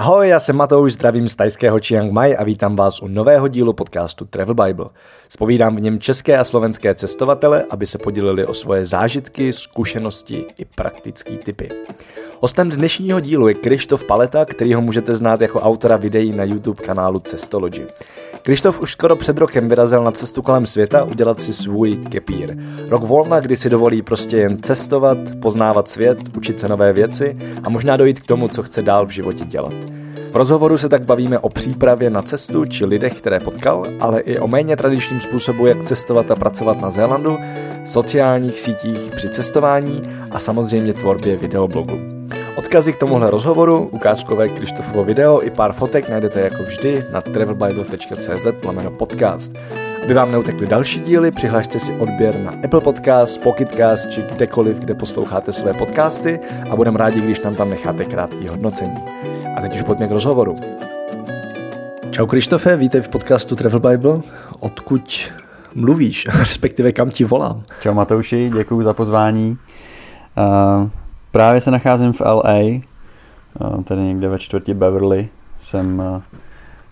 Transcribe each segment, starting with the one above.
Ahoj, já jsem Matouš, zdravím z tajského Chiang Mai a vítám vás u nového dílu podcastu Travel Bible. Spovídám v něm české a slovenské cestovatele, aby se podělili o svoje zážitky, zkušenosti i praktické typy. Hostem dnešního dílu je Krištof Paleta, kterýho můžete znát jako autora videí na YouTube kanálu Cestology. Krištof už skoro před rokem vyrazil na cestu kolem světa udělat si svůj kepír. Rok volna, kdy si dovolí prostě jen cestovat, poznávat svět, učit se nové věci a možná dojít k tomu, co chce dál v životě dělat. V rozhovoru se tak bavíme o přípravě na cestu či lidech, které potkal, ale i o méně tradičním způsobu, jak cestovat a pracovat na Zélandu, sociálních sítích při cestování a samozřejmě tvorbě videoblogu. Odkazy k tomuhle rozhovoru, ukázkové Krištofovo video i pár fotek najdete jako vždy na travelbible.cz lomeno podcast. Aby vám neutekly další díly, přihlašte si odběr na Apple Podcast, Pocketcast či kdekoliv, kde posloucháte své podcasty a budeme rádi, když nám tam necháte krátký hodnocení. A teď už pojďme k rozhovoru. Čau Krištofe, vítej v podcastu Travel Bible. Odkud mluvíš, respektive kam ti volám? Čau Matouši, děkuji za pozvání. Uh, Právě se nacházím v LA, tady někde ve čtvrti Beverly. Jsem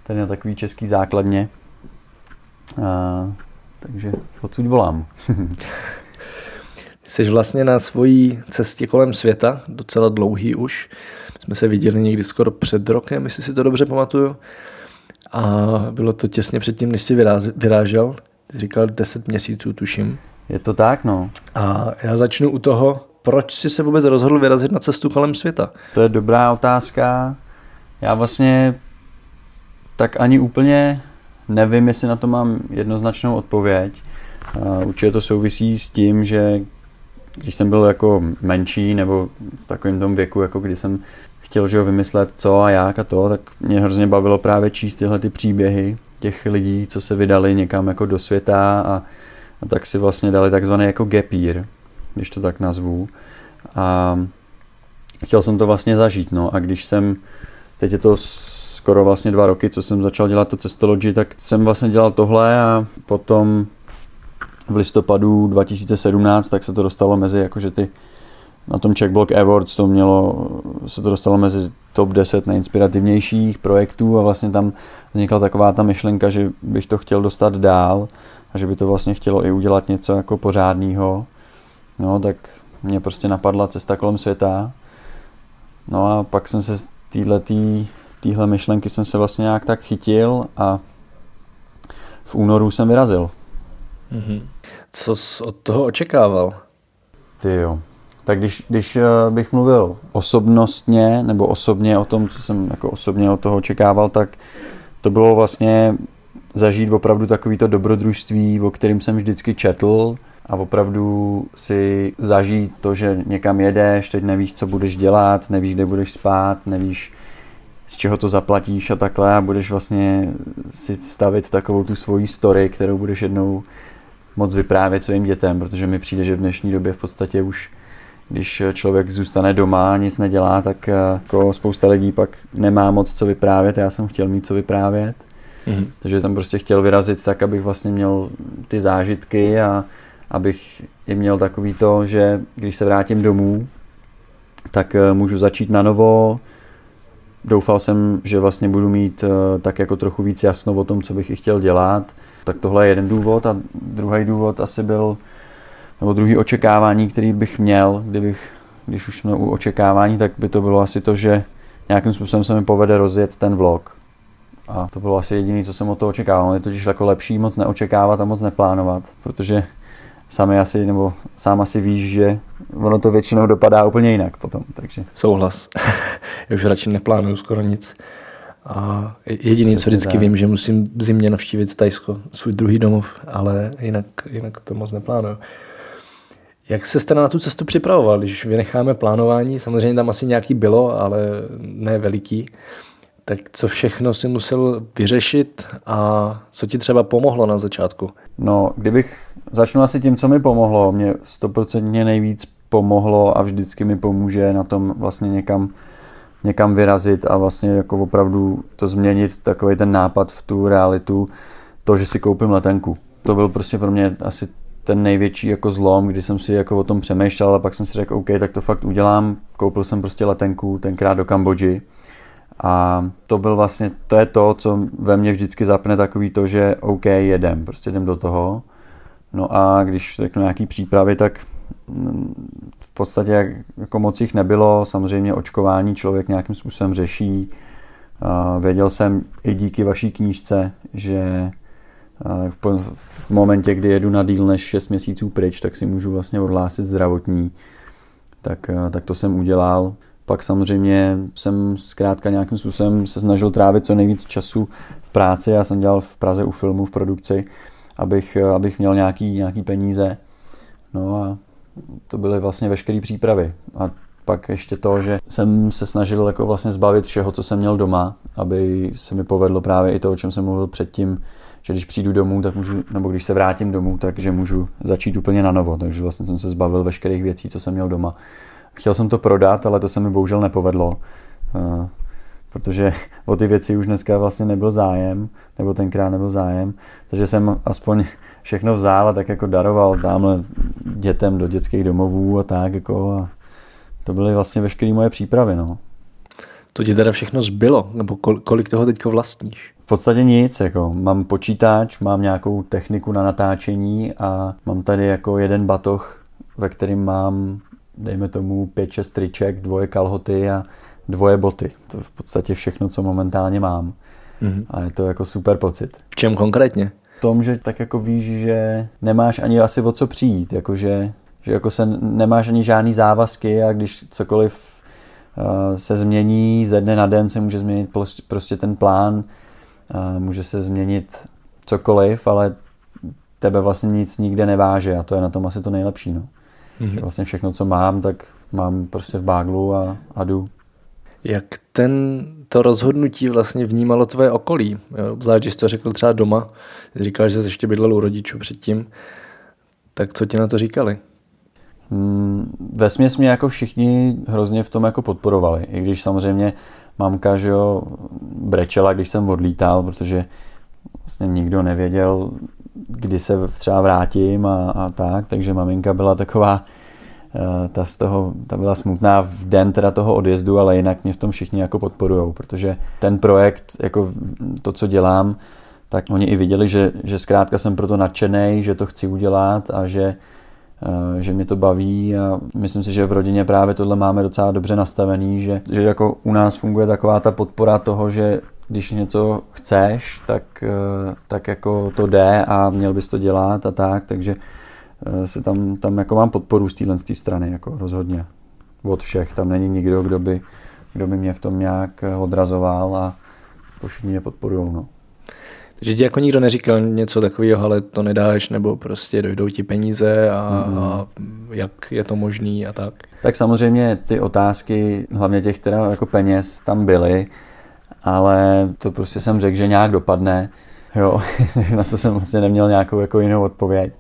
tady na takový český základně. Takže odsud volám. Jsi vlastně na svojí cestě kolem světa, docela dlouhý už. Jsme se viděli někdy skoro před rokem, jestli si to dobře pamatuju. A bylo to těsně předtím, než jsi vyrážel. Říkal 10 měsíců, tuším. Je to tak, no. A já začnu u toho, proč jsi se vůbec rozhodl vyrazit na cestu kolem světa? To je dobrá otázka. Já vlastně tak ani úplně nevím, jestli na to mám jednoznačnou odpověď. Určitě to souvisí s tím, že když jsem byl jako menší nebo v takovém tom věku, jako kdy jsem chtěl že ho, vymyslet co a jak a to, tak mě hrozně bavilo právě číst tyhle ty příběhy těch lidí, co se vydali někam jako do světa a, a tak si vlastně dali takzvaný jako gap year, když to tak nazvu. A chtěl jsem to vlastně zažít. No a když jsem, teď je to skoro vlastně dva roky, co jsem začal dělat to Cestology, tak jsem vlastně dělal tohle a potom v listopadu 2017 tak se to dostalo mezi jakože ty na tom Checkblock Awards to mělo, se to dostalo mezi top 10 nejinspirativnějších projektů a vlastně tam vznikla taková ta myšlenka, že bych to chtěl dostat dál a že by to vlastně chtělo i udělat něco jako pořádného. No, tak mě prostě napadla cesta kolem světa. No a pak jsem se z téhle myšlenky jsem se vlastně nějak tak chytil a v únoru jsem vyrazil. Mm-hmm. Co jsi od toho očekával? Ty jo. Tak když, když eh, bych mluvil osobnostně nebo osobně o tom, co jsem jako osobně od toho očekával, tak to bylo vlastně zažít opravdu takovýto dobrodružství, o kterým jsem vždycky četl, a opravdu si zažít to, že někam jedeš, teď nevíš, co budeš dělat, nevíš, kde budeš spát, nevíš, z čeho to zaplatíš a takhle a budeš vlastně si stavit takovou tu svoji story, kterou budeš jednou moc vyprávět svým dětem, protože mi přijde, že v dnešní době v podstatě už když člověk zůstane doma a nic nedělá, tak jako spousta lidí pak nemá moc co vyprávět. Já jsem chtěl mít co vyprávět. Mm-hmm. Takže jsem prostě chtěl vyrazit tak, abych vlastně měl ty zážitky a abych i měl takový to, že když se vrátím domů, tak eh, můžu začít na novo. Doufal jsem, že vlastně budu mít eh, tak jako trochu víc jasno o tom, co bych i chtěl dělat. Tak tohle je jeden důvod a druhý důvod asi byl, nebo druhý očekávání, který bych měl, kdybych, když už jsme u očekávání, tak by to bylo asi to, že nějakým způsobem se mi povede rozjet ten vlog. A to bylo asi jediné, co jsem od toho očekával. Je totiž jako lepší moc neočekávat a moc neplánovat, protože sami asi, nebo sám asi víš, že ono to většinou dopadá úplně jinak potom. Takže. Souhlas. Já už radši neplánuju skoro nic. A jediný, Přesně co vždycky tak. vím, že musím v zimě navštívit Tajsko, svůj druhý domov, ale jinak, jinak to moc neplánuju. Jak se jste na tu cestu připravoval, když vynecháme plánování? Samozřejmě tam asi nějaký bylo, ale ne veliký. Tak co všechno si musel vyřešit a co ti třeba pomohlo na začátku? No, kdybych začnu asi tím, co mi pomohlo. Mě stoprocentně nejvíc pomohlo a vždycky mi pomůže na tom vlastně někam, někam vyrazit a vlastně jako opravdu to změnit, takový ten nápad v tu realitu, to, že si koupím letenku. To byl prostě pro mě asi ten největší jako zlom, kdy jsem si jako o tom přemýšlel a pak jsem si řekl, OK, tak to fakt udělám. Koupil jsem prostě letenku tenkrát do Kambodži A to byl vlastně, to je to, co ve mně vždycky zapne takový to, že OK, jedem, prostě jdem do toho. No a když řeknu nějaký přípravy, tak mm, v podstatě jako moc jich nebylo. Samozřejmě očkování člověk nějakým způsobem řeší. Věděl jsem i díky vaší knížce, že v momentě, kdy jedu na díl než 6 měsíců pryč, tak si můžu vlastně odhlásit zdravotní. Tak, tak to jsem udělal. Pak samozřejmě jsem zkrátka nějakým způsobem se snažil trávit co nejvíc času v práci. Já jsem dělal v Praze u filmu v produkci, abych, abych měl nějaký, nějaký peníze. No a to byly vlastně veškeré přípravy. A pak ještě to, že jsem se snažil jako vlastně zbavit všeho, co jsem měl doma, aby se mi povedlo právě i to, o čem jsem mluvil předtím, že když přijdu domů, tak můžu, nebo když se vrátím domů, takže můžu začít úplně na novo. Takže vlastně jsem se zbavil veškerých věcí, co jsem měl doma. Chtěl jsem to prodat, ale to se mi bohužel nepovedlo, eh, protože o ty věci už dneska vlastně nebyl zájem, nebo tenkrát nebyl zájem, takže jsem aspoň všechno vzal a tak jako daroval tamhle dětem do dětských domovů a tak jako a to byly vlastně veškeré moje přípravy, no. To ti teda všechno zbylo, nebo kolik toho teďko vlastníš? V podstatě nic, jako mám počítač, mám nějakou techniku na natáčení a mám tady jako jeden batoh, ve kterým mám, dejme tomu, 5-6 triček, dvoje kalhoty a dvoje boty. To je v podstatě všechno, co momentálně mám. Mm-hmm. A je to jako super pocit. V čem konkrétně? V tom, že tak jako víš, že nemáš ani asi o co přijít, jakože že jako se nemáš ani žádný závazky a když cokoliv uh, se změní, ze dne na den se může změnit prostě ten plán, uh, může se změnit cokoliv, ale tebe vlastně nic nikde neváže a to je na tom asi to nejlepší. No. Mm-hmm. Vlastně všechno, co mám, tak mám prostě v báglu a, a jdu. Jak ten, to rozhodnutí vlastně vnímalo tvoje okolí? Zvlášť, když jsi to řekl třeba doma, říkal, že jsi ještě bydlel u rodičů předtím, tak co ti na to říkali? Mm, ve směs mě jako všichni hrozně v tom jako podporovali, i když samozřejmě mamka, že jo, brečela, když jsem odlítal, protože vlastně nikdo nevěděl, kdy se třeba vrátím a, a tak, takže maminka byla taková, eh, ta z toho, ta byla smutná v den teda toho odjezdu, ale jinak mě v tom všichni jako podporujou, protože ten projekt, jako to, co dělám, tak oni i viděli, že, že zkrátka jsem proto nadšený, že to chci udělat a že Eh, že mě to baví a myslím si, že v rodině právě tohle máme docela dobře nastavený, že, že jako u nás funguje taková ta podpora toho, že když něco chceš, tak, eh, tak jako to jde a měl bys to dělat a tak, takže eh, si tam, tam jako mám podporu z téhle strany, jako rozhodně. Od všech, tam není nikdo, kdo by, kdo by mě v tom nějak odrazoval a všichni mě podporují. No. Takže ti jako nikdo neříkal něco takového, ale to nedáš, nebo prostě dojdou ti peníze a, mm. a jak je to možný a tak. Tak samozřejmě ty otázky, hlavně těch teda jako peněz tam byly, ale to prostě jsem řekl, že nějak dopadne. Jo, na to jsem vlastně neměl nějakou jako jinou odpověď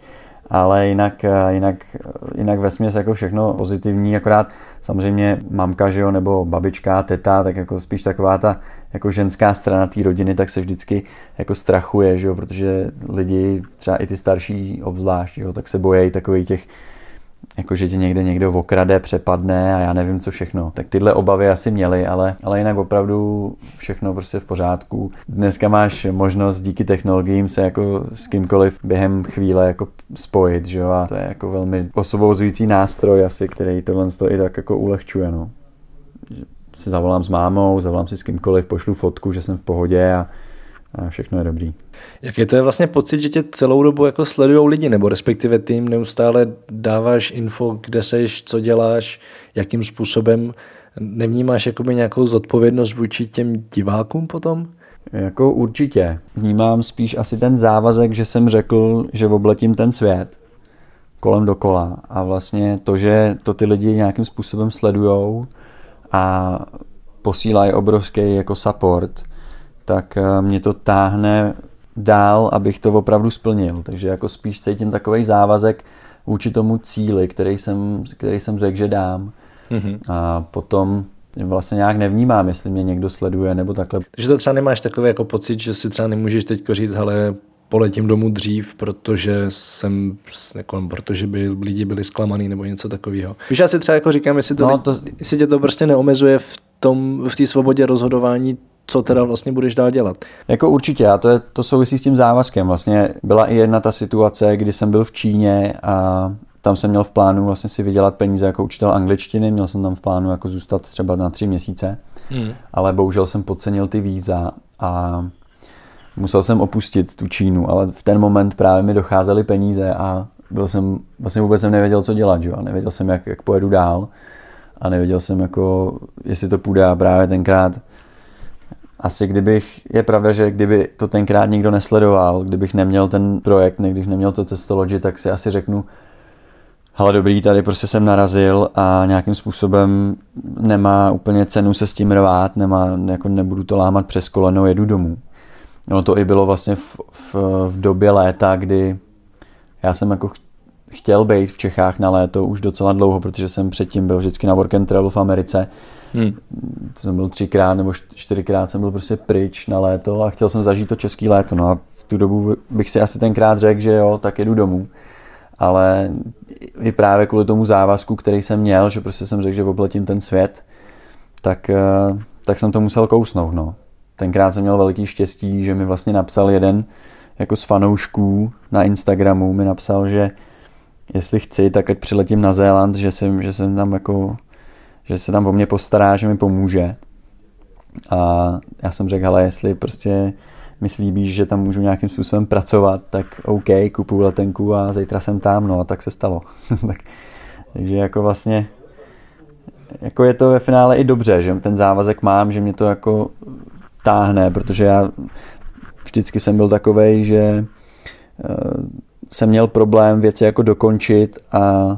ale jinak, eh, jinak, jinak ve směs jako všechno pozitivní, akorát samozřejmě mamka, že jo, nebo babička, teta, tak jako spíš taková ta jako ženská strana té rodiny, tak se vždycky jako strachuje, že jo, protože lidi, třeba i ty starší obzvlášť, jo, tak se bojejí takových těch jako že tě někde někdo okrade, přepadne a já nevím co všechno. Tak tyhle obavy asi měly, ale, ale jinak opravdu všechno prostě v pořádku. Dneska máš možnost díky technologiím se jako s kýmkoliv během chvíle jako spojit, že jo? A to je jako velmi osobouzující nástroj asi, který tohle to i tak jako ulehčuje, no. Si zavolám s mámou, zavolám si s kýmkoliv, pošlu fotku, že jsem v pohodě a, a všechno je dobrý. Jaký to je vlastně pocit, že tě celou dobu jako sledují lidi, nebo respektive ty jim neustále dáváš info, kde seš, co děláš, jakým způsobem nevnímáš jakoby nějakou zodpovědnost vůči těm divákům potom? Jako určitě. Vnímám spíš asi ten závazek, že jsem řekl, že obletím ten svět kolem dokola a vlastně to, že to ty lidi nějakým způsobem sledujou a posílají obrovský jako support, tak eh, mě to táhne dál, abych to opravdu splnil. Takže jako spíš cítím takový závazek vůči tomu cíli, který jsem, který jsem řekl, že dám. Mm-hmm. A potom vlastně nějak nevnímám, jestli mě někdo sleduje nebo takhle. Takže to třeba nemáš takový jako pocit, že si třeba nemůžeš teď říct, ale poletím domů dřív, protože jsem, jako, protože by lidi byli zklamaný nebo něco takového. Víš, já si třeba jako říkám, jestli, to, no, to... jestli tě to prostě neomezuje v tom, v té svobodě rozhodování co teda vlastně budeš dál dělat. Jako určitě, a to, je, to souvisí s tím závazkem. Vlastně byla i jedna ta situace, kdy jsem byl v Číně a tam jsem měl v plánu vlastně si vydělat peníze jako učitel angličtiny, měl jsem tam v plánu jako zůstat třeba na tři měsíce, hmm. ale bohužel jsem podcenil ty víza a musel jsem opustit tu Čínu, ale v ten moment právě mi docházely peníze a byl jsem, vlastně vůbec jsem nevěděl, co dělat, že? a nevěděl jsem, jak, jak pojedu dál a nevěděl jsem, jako, jestli to půjde a právě tenkrát asi kdybych, je pravda, že kdyby to tenkrát nikdo nesledoval, kdybych neměl ten projekt, kdybych neměl to Cestology, tak si asi řeknu, hele dobrý, tady prostě jsem narazil a nějakým způsobem nemá úplně cenu se s tím rvát, nemá, jako nebudu to lámat přes koleno, jedu domů. No to i bylo vlastně v, v, v době léta, kdy já jsem jako chtěl být v Čechách na léto už docela dlouho, protože jsem předtím byl vždycky na work and travel v Americe. Hmm. Jsem byl třikrát nebo čtyřikrát jsem byl prostě pryč na léto a chtěl jsem zažít to český léto. No a v tu dobu bych si asi tenkrát řekl, že jo, tak jedu domů. Ale i právě kvůli tomu závazku, který jsem měl, že prostě jsem řekl, že obletím ten svět, tak, eh, tak jsem to musel kousnout. No. Tenkrát jsem měl veliký štěstí, že mi vlastně napsal jeden jako z fanoušků na Instagramu, mi napsal, že jestli chci, tak ať přiletím na Zéland, že jsem, že jsem tam jako, že se tam o mě postará, že mi pomůže. A já jsem řekl, ale jestli prostě mi slíbíš, že tam můžu nějakým způsobem pracovat, tak OK, kupuju letenku a zítra jsem tam, no a tak se stalo. tak, takže jako vlastně jako je to ve finále i dobře, že ten závazek mám, že mě to jako táhne, protože já vždycky jsem byl takovej, že uh, jsem měl problém věci jako dokončit a,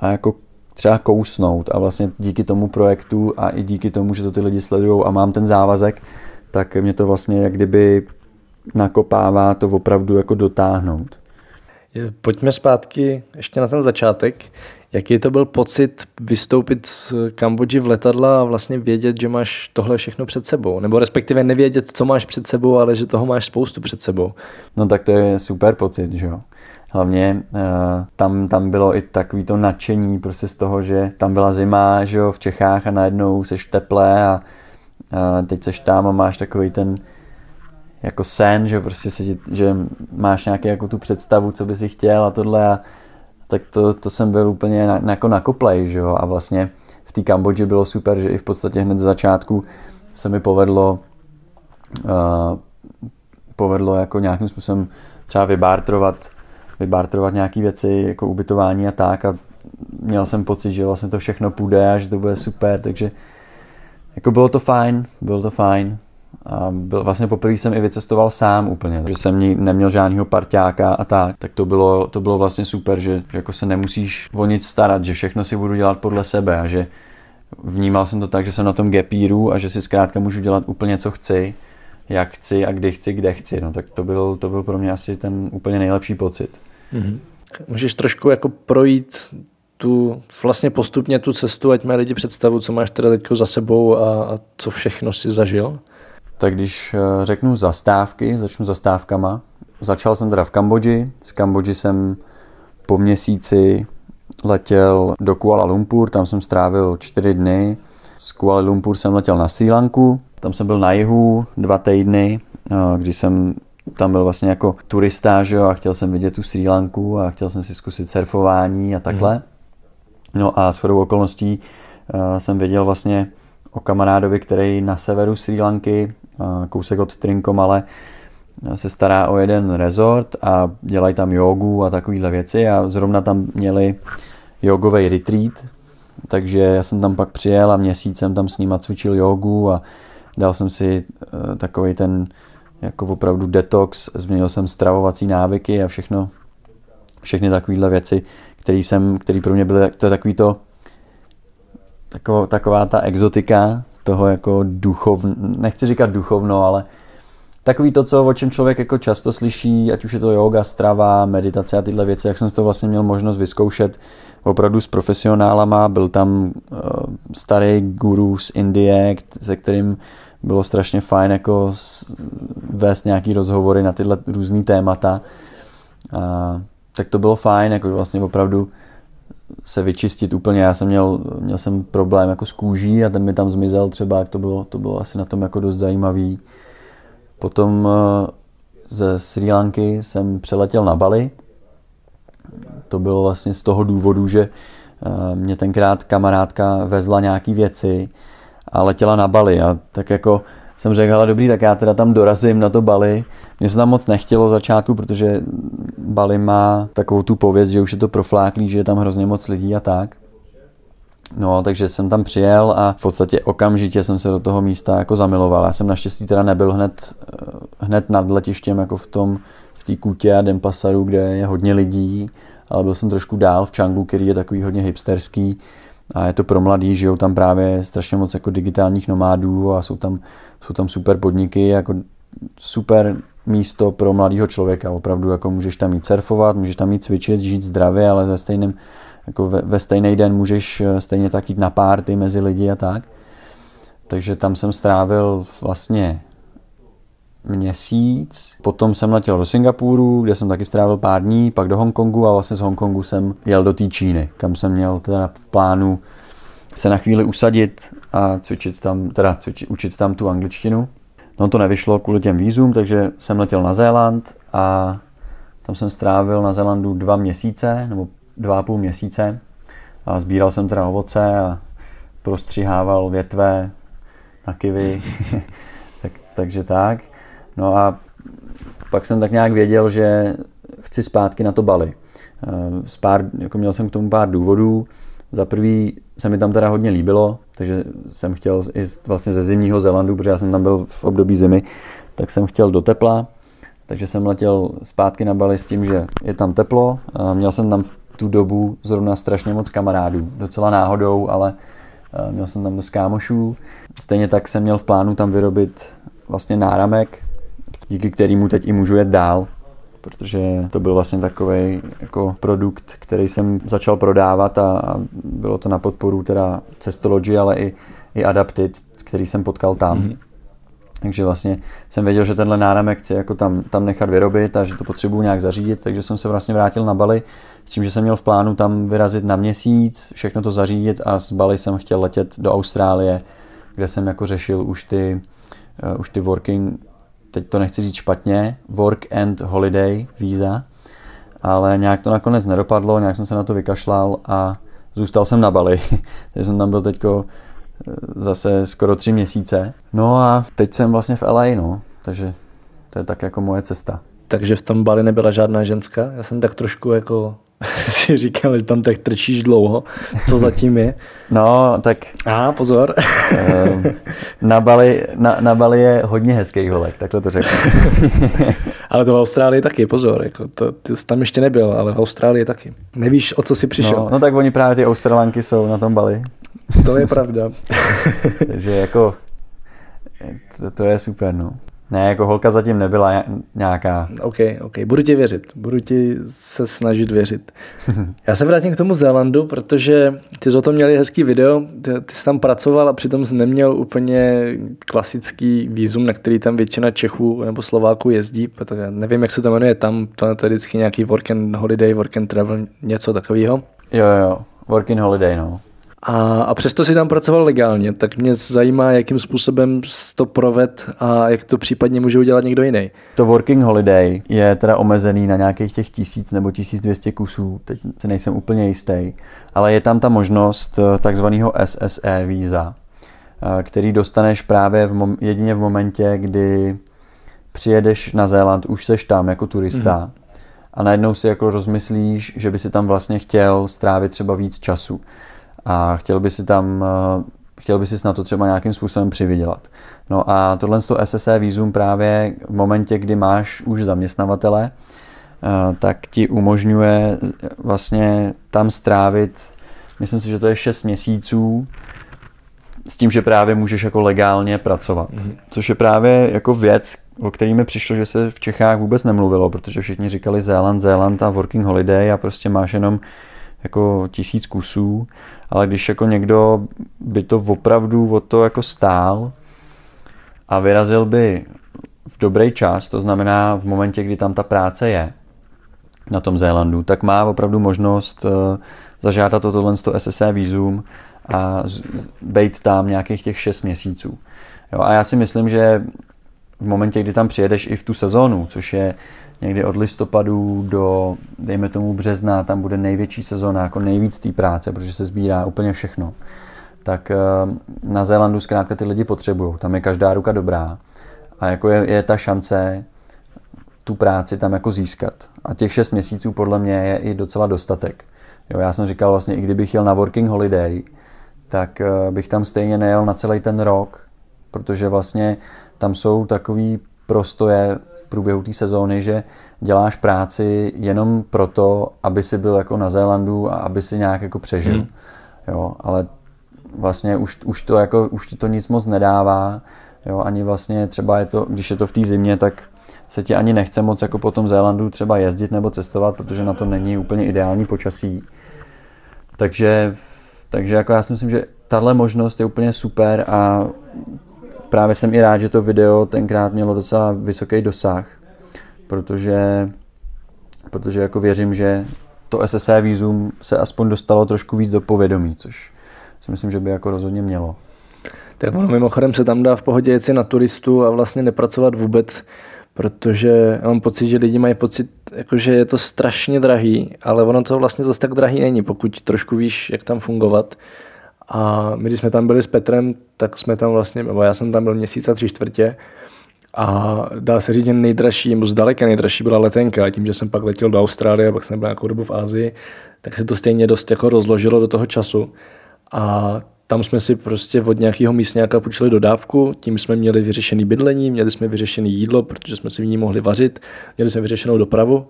a jako třeba kousnout a vlastně díky tomu projektu a i díky tomu, že to ty lidi sledují a mám ten závazek, tak mě to vlastně jak kdyby nakopává to opravdu jako dotáhnout. Pojďme zpátky ještě na ten začátek. Jaký to byl pocit vystoupit z Kambodži v letadla a vlastně vědět, že máš tohle všechno před sebou? Nebo respektive nevědět, co máš před sebou, ale že toho máš spoustu před sebou? No tak to je super pocit, že jo. Hlavně uh, tam, tam bylo i takový to nadšení prostě z toho, že tam byla zima, že jo, v Čechách a najednou seš v teple a uh, teď seš tam a máš takový ten jako sen, že prostě se, že máš nějaký jako tu představu, co by si chtěl a tohle a tak to, to jsem byl úplně na, jako na koplej, že jo, a vlastně v té Kambodži bylo super, že i v podstatě hned z začátku se mi povedlo uh, povedlo jako nějakým způsobem třeba vybártrovat, vybártrovat nějaké věci, jako ubytování a tak a měl jsem pocit, že vlastně to všechno půjde a že to bude super, takže jako bylo to fajn, bylo to fajn. A byl, vlastně poprvé jsem i vycestoval sám úplně, že jsem neměl žádného parťáka a tak, tak to bylo, to bylo vlastně super, že, že jako se nemusíš o nic starat, že všechno si budu dělat podle sebe a že vnímal jsem to tak, že jsem na tom gapíru a že si zkrátka můžu dělat úplně co chci, jak chci a kdy chci, kde chci. No tak to byl, to byl pro mě asi ten úplně nejlepší pocit. Mm-hmm. Můžeš trošku jako projít tu vlastně postupně tu cestu, ať mají lidi představu, co máš teda teď za sebou a, a co všechno si zažil? Tak když eh, řeknu zastávky, začnu zastávkama. Začal jsem teda v Kambodži. Z Kambodži jsem po měsíci letěl do Kuala Lumpur, tam jsem strávil čtyři dny. Z Kuala Lumpur jsem letěl na Sri Lanku, tam jsem byl na jihu dva týdny, eh, když jsem tam byl vlastně jako turista, že jo, a chtěl jsem vidět tu Sri Lanku a chtěl jsem si zkusit surfování a takhle. Mm. No a s chodou okolností uh, jsem věděl vlastně o kamarádovi, který na severu Sri Lanky kousek od Trinkomale, se stará o jeden resort a dělají tam jogu a takovéhle věci a zrovna tam měli jogový retreat, takže já jsem tam pak přijel a měsíc jsem tam s nima cvičil jogu a dal jsem si eh, takový ten jako opravdu detox, změnil jsem stravovací návyky a všechno, všechny takovéhle věci, které jsem, který pro mě byly, to je takový to, taková, taková ta exotika, toho jako duchovno, nechci říkat duchovno, ale takový to, co, o čem člověk jako často slyší, ať už je to yoga, strava, meditace a tyhle věci, jak jsem to vlastně měl možnost vyzkoušet opravdu s profesionálama, byl tam uh, starý guru z Indie, se kterým bylo strašně fajn jako vést nějaký rozhovory na tyhle různé témata. A, tak to bylo fajn, jako vlastně opravdu se vyčistit úplně. Já jsem měl, měl jsem problém jako s kůží a ten mi tam zmizel třeba, jak to bylo, to bylo asi na tom jako dost zajímavý. Potom eh, ze Sri Lanky jsem přeletěl na Bali. To bylo vlastně z toho důvodu, že eh, mě tenkrát kamarádka vezla nějaký věci a letěla na Bali a tak jako jsem řekl, ale dobrý, tak já teda tam dorazím na to Bali. Mně se tam moc nechtělo v začátku, protože Bali má takovou tu pověst, že už je to profláklý, že je tam hrozně moc lidí a tak. No, takže jsem tam přijel a v podstatě okamžitě jsem se do toho místa jako zamiloval. Já jsem naštěstí teda nebyl hned, eh, hned nad letištěm jako v tom, v té kutě a Dempasaru, kde je hodně lidí, ale byl jsem trošku dál v Changu, který je takový hodně hipsterský a je to pro mladý, žijou tam právě strašně moc jako digitálních nomádů a jsou tam, jsou tam super podniky, jako super místo pro mladého člověka. Opravdu jako můžeš tam jít surfovat, můžeš tam jít cvičit, žít zdravě, ale ve stejném jako ve, ve stejný den můžeš eh, stejně tak jít na párty mezi lidi a tak. Takže tam jsem strávil vlastně měsíc. Potom jsem letěl do Singapuru, kde jsem taky strávil pár dní, pak do Hongkongu a vlastně z Hongkongu jsem jel do té Číny, kam jsem měl teda v plánu se na chvíli usadit a cvičit tam, teda cvičit, učit tam tu angličtinu. No to nevyšlo kvůli těm vízům, takže jsem letěl na Zéland a tam jsem strávil na Zélandu dva měsíce, nebo dva a půl měsíce a sbíral jsem teda ovoce a prostřihával větve na kivy, tak, takže tak. No a pak jsem tak nějak věděl, že chci zpátky na to Bali. Z eh, pár, jako měl jsem k tomu pár důvodů. Za prvý se mi tam teda hodně líbilo, takže jsem chtěl i vlastně ze zimního Zelandu, protože já jsem tam byl v období zimy, tak jsem chtěl do tepla, takže jsem letěl zpátky na Bali s tím, že je tam teplo. Měl jsem tam v tu dobu zrovna strašně moc kamarádů, docela náhodou, ale eh, měl jsem tam dost kámošů. Stejně tak jsem měl v plánu tam vyrobit vlastně náramek, díky kterému teď i můžu jet dál, protože to byl vlastně takový jako produkt, který jsem začal prodávat a bylo to na podporu teda Cestology, ale i, i Adapted, který jsem potkal tam. Mm-hmm. Takže vlastně jsem věděl, že tenhle náramek chci jako tam, tam nechat vyrobit a že to potřebuji nějak zařídit, takže jsem se vlastně vrátil na Bali s tím, že jsem měl v plánu tam vyrazit na měsíc, všechno to zařídit a z Bali jsem chtěl letět do Austrálie, kde jsem jako řešil už ty, uh, už ty working, teď to nechci říct špatně, work and holiday víza, ale nějak to nakonec nedopadlo, nějak jsem se na to vykašlal a zůstal jsem na Bali, takže jsem tam byl teďko eh, zase skoro tři měsíce. No a teď jsem vlastně v LA, no, takže to je tak jako moje cesta. Takže v tom Bali nebyla žádná ženská? Já jsem tak trošku jako si říkal, že tam tak trčíš dlouho. Co zatím je? No, tak... A pozor. Ehm, na Bali, na, na Bali je hodně hezký holek, takhle to řeknu. ale to v Austrálii taky, pozor. Jako to, ty jsi tam ještě nebyl, ale v Austrálii taky. Nevíš, o co jsi přišel. No, no tak oni právě ty Australanky jsou na tom Bali. to je pravda. Takže jako to, to je super, no. Ne, jako holka zatím nebyla nějaká. OK, OK, budu ti věřit, budu ti se snažit věřit. Já se vrátím k tomu Zélandu, protože ty jsi o tom měli hezký video, ty, ty jsi tam pracoval a přitom jsi neměl úplně klasický výzum, na který tam většina Čechů nebo Slováků jezdí, protože nevím, jak se to jmenuje tam, to, to je vždycky nějaký work and holiday, work and travel, něco takového. Jo, jo, work and holiday, no. A, a přesto si tam pracoval legálně, tak mě zajímá, jakým způsobem to proved a jak to případně může udělat někdo jiný. To working holiday je teda omezený na nějakých těch tisíc nebo 1200 kusů, teď si nejsem úplně jistý, ale je tam ta možnost eh, takzvaného SSE víza, eh, který dostaneš právě v mom- jedině v momentě, kdy přijedeš na Zéland, už seš tam jako turista mm. a najednou si jako rozmyslíš, že by si tam vlastně chtěl strávit třeba víc času a chtěl by si tam eh, chtěl by si na to třeba nějakým způsobem přivydělat. No a tohle to SSE výzum právě v momentě, kdy máš už zaměstnavatele, eh, tak ti umožňuje vlastně tam strávit, myslím si, že to je 6 měsíců, s tím, že právě můžeš jako legálně pracovat. Mm-hmm. Což je právě jako věc, o který mi přišlo, že se v Čechách vůbec nemluvilo, protože všichni říkali Zéland, Zéland a working holiday a prostě máš jenom jako tisíc kusů, ale když jako někdo by to opravdu o to jako stál a vyrazil by v dobrý čas, to znamená v momentě, kdy tam ta práce je, na tom Zélandu, tak má opravdu možnost uh, zažádat o tohle SSE vízum a být tam nějakých těch 6 měsíců. Jo, a já si myslím, že v momentě, kdy tam přijedeš i v tu sezónu, což je někdy od listopadu do, dejme tomu, března, tam bude největší sezóna, jako nejvíc té práce, protože se sbírá úplně všechno. Tak eh, na Zélandu zkrátka ty lidi potřebují. Tam je každá ruka dobrá. A jako je, je ta šance tu práci tam jako získat. A těch šest měsíců podle mě je i docela dostatek. Jo, já jsem říkal vlastně, i kdybych jel na working holiday, tak eh, bych tam stejně nejel na celý ten rok, protože vlastně tam jsou takový prostoje v průběhu té sezóny, že děláš práci jenom proto, aby si byl jako na Zélandu a aby si nějak jako přežil. Hmm. Jo, ale vlastně už, už, to jako, už ti to nic moc nedává. Jo, ani vlastně třeba je to, když je to v té zimě, tak se ti ani nechce moc jako po tom Zélandu třeba jezdit nebo cestovat, protože na to není úplně ideální počasí. Takže, takže jako já si myslím, že tahle možnost je úplně super a právě jsem i rád, že to video tenkrát mělo docela vysoký dosah, protože, protože jako věřím, že to SSE vízum se aspoň dostalo trošku víc do povědomí, což si myslím, že by jako rozhodně mělo. Tak ono mimochodem se tam dá v pohodě jet si na turistu a vlastně nepracovat vůbec, protože já mám pocit, že lidi mají pocit, jako, že je to strašně drahý, ale ono to vlastně zase tak drahý není, pokud trošku víš, jak tam fungovat. A my, když jsme tam byli s Petrem, tak jsme tam vlastně, nebo já jsem tam byl měsíc a tři čtvrtě a dá se říct, že nejdražší, nebo zdaleka nejdražší byla letenka. Tím, že jsem pak letěl do Austrálie pak jsem byl nějakou dobu v Ázii, tak se to stejně dost jako rozložilo do toho času. A tam jsme si prostě od nějakého místňáka půjčili dodávku, tím jsme měli vyřešený bydlení, měli jsme vyřešené jídlo, protože jsme si v ní mohli vařit, měli jsme vyřešenou dopravu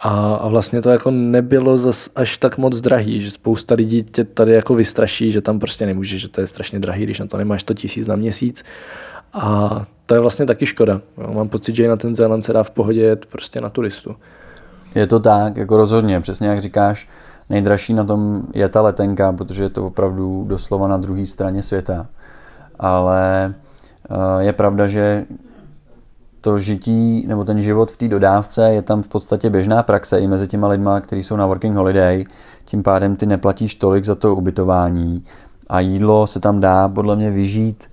a, a vlastně to jako nebylo zas až tak moc drahý, že spousta lidí tě tady jako vystraší, že tam prostě nemůže, že to je strašně drahý, když na to nemáš 100 tisíc na měsíc. A to je vlastně taky škoda. Mám pocit, že i na ten Zéland se dá v pohodě jet prostě na turistu. Je to tak, jako rozhodně, přesně jak říkáš, nejdražší na tom je ta letenka, protože je to opravdu doslova na druhé straně světa. Ale eh, je pravda, že to žití nebo ten život v té dodávce je tam v podstatě běžná praxe i mezi těma lidma, kteří jsou na working holiday. Tím pádem ty neplatíš tolik za to ubytování a jídlo se tam dá podle mě vyžít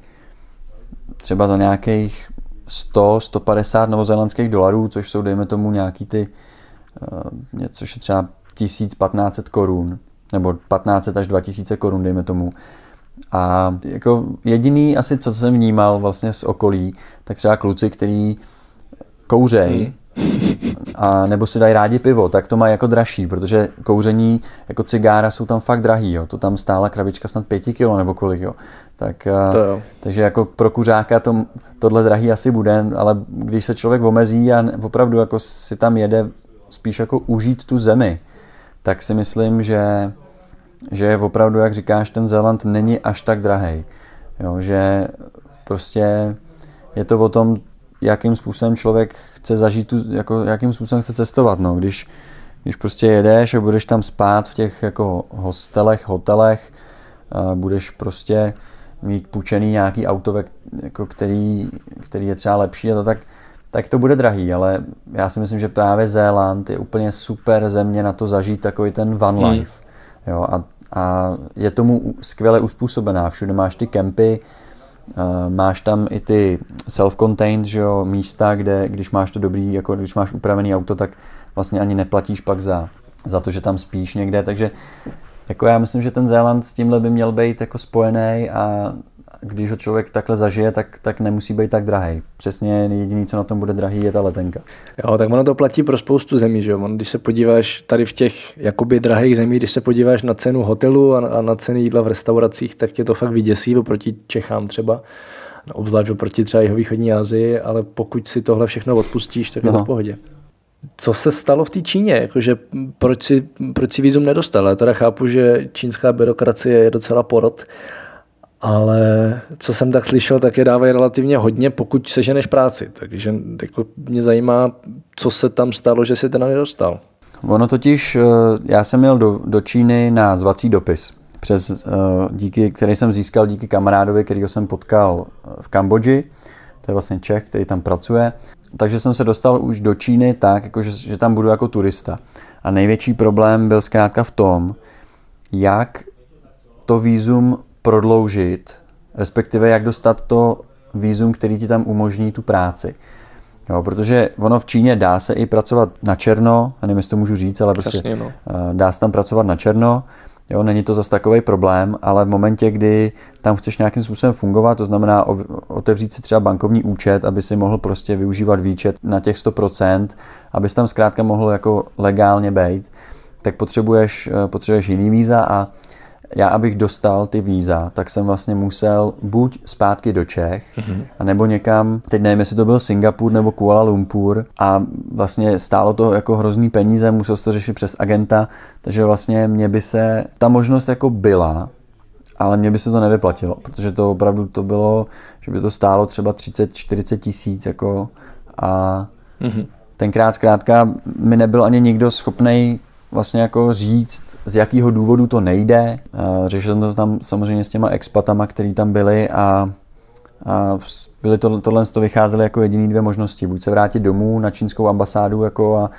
třeba za nějakých 100, 150 novozelandských dolarů, což jsou dejme tomu nějaký ty uh, něco, je třeba 1500 korun nebo 1500 až 2000 korun, dejme tomu. A jako jediný asi, co jsem vnímal vlastně z okolí, tak třeba kluci, který kouřej, hmm. a nebo si dají rádi pivo, tak to má jako dražší, protože kouření jako cigára jsou tam fakt drahý, jo. to tam stála krabička snad pěti kilo nebo kolik, jo. Tak, to jo. Takže jako pro kuřáka to, tohle drahý asi bude, ale když se člověk omezí a opravdu jako si tam jede spíš jako užít tu zemi, tak si myslím, že že je opravdu, jak říkáš, ten Zéland není až tak drahý. Jo, že prostě je to o tom, jakým způsobem člověk chce zažít, tu, jako, jakým způsobem chce cestovat. No. Když, když prostě jedeš a budeš tam spát v těch jako hostelech, hotelech, budeš prostě mít půjčený nějaký auto, jako který, který je třeba lepší a to tak, tak to bude drahý, ale já si myslím, že právě Zéland je úplně super země na to zažít takový ten van hmm. life. Jo, a, a je tomu skvěle uspůsobená. Všude máš ty kempy, uh, máš tam i ty self-contained že jo, místa, kde když máš to dobrý, jako když máš upravený auto, tak vlastně ani neplatíš pak za, za to, že tam spíš někde, takže jako já myslím, že ten Zéland s tímhle by měl být jako spojený a když ho člověk takhle zažije, tak, tak nemusí být tak drahý. Přesně jediný, co na tom bude drahý, je ta letenka. Jo, tak ono to platí pro spoustu zemí, že jo. Když se podíváš tady v těch jakoby drahých zemích, když se podíváš na cenu hotelu a, a na ceny jídla v restauracích, tak je to fakt vyděsí oproti Čechám třeba obzvlášť oproti třeba jeho východní Asii, ale pokud si tohle všechno odpustíš, tak no. je to v no. pohodě. Co se stalo v té Číně? Jakože proč si, proč si vízum nedostal? Já teda chápu, že čínská byrokracie je docela porod, ale co jsem tak slyšel, tak je dávají relativně hodně, pokud seženeš práci. Takže jako mě zajímá, co se tam stalo, že si teda nedostal. Ono totiž, eh, já jsem měl do, do Číny na zvací dopis, přes, eh, díky, který jsem získal díky kamarádovi, kterýho jsem potkal eh, v Kambodži. to je vlastně Čech, který tam pracuje. Takže jsem se dostal už do Číny tak, jako že, že tam budu jako turista. A největší problém byl zkrátka v tom, jak to výzum prodloužit, respektive jak dostat to výzum, který ti tam umožní tu práci. Jo, protože ono v Číně dá se i pracovat na černo, nevím, jestli to můžu říct, ale prostě Jasně, no. Eh, dá se tam pracovat na černo, Jo, není to zase takový problém, ale v momentě, kdy tam chceš nějakým způsobem fungovat, to znamená otevřít si třeba bankovní účet, aby si mohl prostě využívat výčet na těch 100%, abys tam zkrátka mohl jako legálně být, tak potřebuješ, eh, potřebuješ jiný víza a já, abych dostal ty víza, tak jsem vlastně musel buď zpátky do Čech, mm-hmm. anebo někam, teď nevím, jestli to byl Singapur nebo Kuala Lumpur a vlastně stálo to jako hrozný peníze, musel to řešit přes agenta, takže vlastně mě by se, ta možnost jako byla, ale mně by se to nevyplatilo, protože to opravdu to bylo, že by to stálo třeba 30-40 tisíc jako a mm-hmm. tenkrát zkrátka mi nebyl ani nikdo schopný vlastně jako říct, z jakého důvodu to nejde. Řešil jsem to tam samozřejmě s těma expatama, který tam byli a, a byly to, tohle to vycházely jako jediný dvě možnosti. Buď se vrátit domů na čínskou ambasádu jako a, a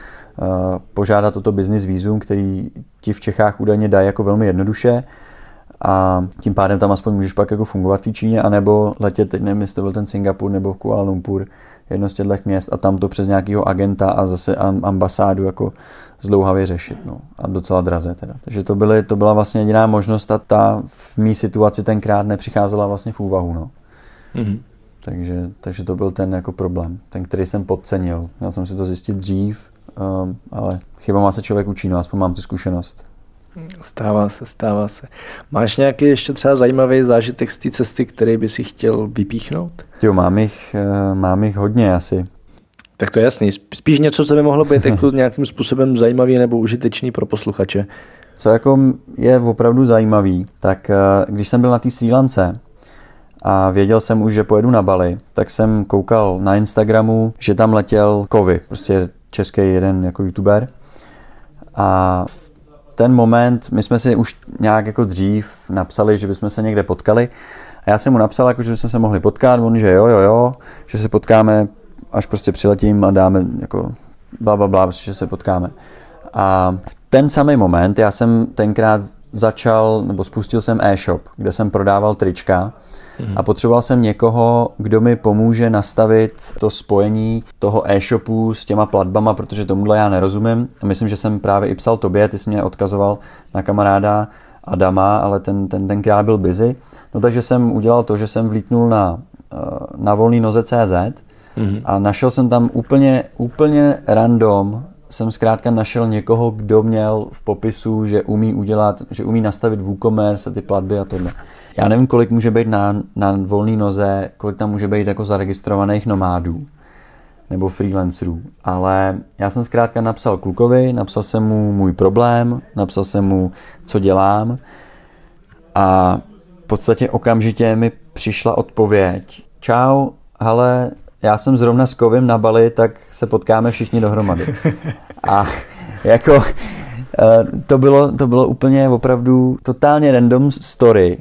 požádat toto business vízum, který ti v Čechách údajně dají jako velmi jednoduše a tím pádem tam aspoň můžeš pak jako fungovat v té Číně, anebo letět, teď nevím, jestli to byl ten Singapur nebo Kuala Lumpur, jedno z těchto měst a tam to přes nějakého agenta a zase ambasádu jako zdlouhavě řešit. No. A docela draze teda. Takže to, byly, to byla vlastně jediná možnost a ta v mý situaci tenkrát nepřicházela vlastně v úvahu. No. Mm-hmm. Takže, takže to byl ten jako problém, ten, který jsem podcenil. Měl jsem si to zjistit dřív, um, ale chybama se člověk učí, no aspoň mám tu zkušenost. Stává se, stává se. Máš nějaký ještě třeba zajímavý zážitek z té cesty, který by si chtěl vypíchnout? Jo, mám jich, eh, mám jich hodně asi. Tak to je jasný. Spíš něco, co by mohlo být jako nějakým způsobem zajímavý nebo užitečný pro posluchače. Co jako je opravdu zajímavý, tak eh, když jsem byl na té Sri Lance a věděl jsem už, že pojedu na Bali, tak jsem koukal na Instagramu, že tam letěl Kovy, prostě český jeden jako youtuber. A v ten moment, my jsme si už nějak jako dřív napsali, že bychom se někde potkali a já jsem mu napsal, jako, že bychom se mohli potkat, on, že jo, jo, jo, že se potkáme, až prostě přiletím a dáme jako bla, bla, bla, že se potkáme. A v ten samý moment já jsem tenkrát začal, nebo spustil jsem e-shop, kde jsem prodával trička mm-hmm. a potřeboval jsem někoho, kdo mi pomůže nastavit to spojení toho e-shopu s těma platbama, protože tomuhle já nerozumím. A myslím, že jsem právě i psal tobě, ty jsi mě odkazoval na kamaráda Adama, ale ten, ten tenkrát byl busy. No takže jsem udělal to, že jsem vlítnul na, eh, na volný noze CZ mm-hmm. a našel jsem tam úplně, úplně random jsem zkrátka našel někoho, kdo měl v popisu, že umí udělat, že umí nastavit WooCommerce a ty platby a tohle. Já nevím, kolik může být na, na volné noze, kolik tam může být jako zaregistrovaných nomádů nebo freelancerů, ale já jsem zkrátka napsal klukovi, napsal jsem mu můj problém, napsal jsem mu, co dělám a v podstatě okamžitě mi přišla odpověď. Čau, ale já jsem zrovna s Kovim na Bali, tak se potkáme všichni dohromady. A jako eh, to bylo, to bylo úplně opravdu totálně random story,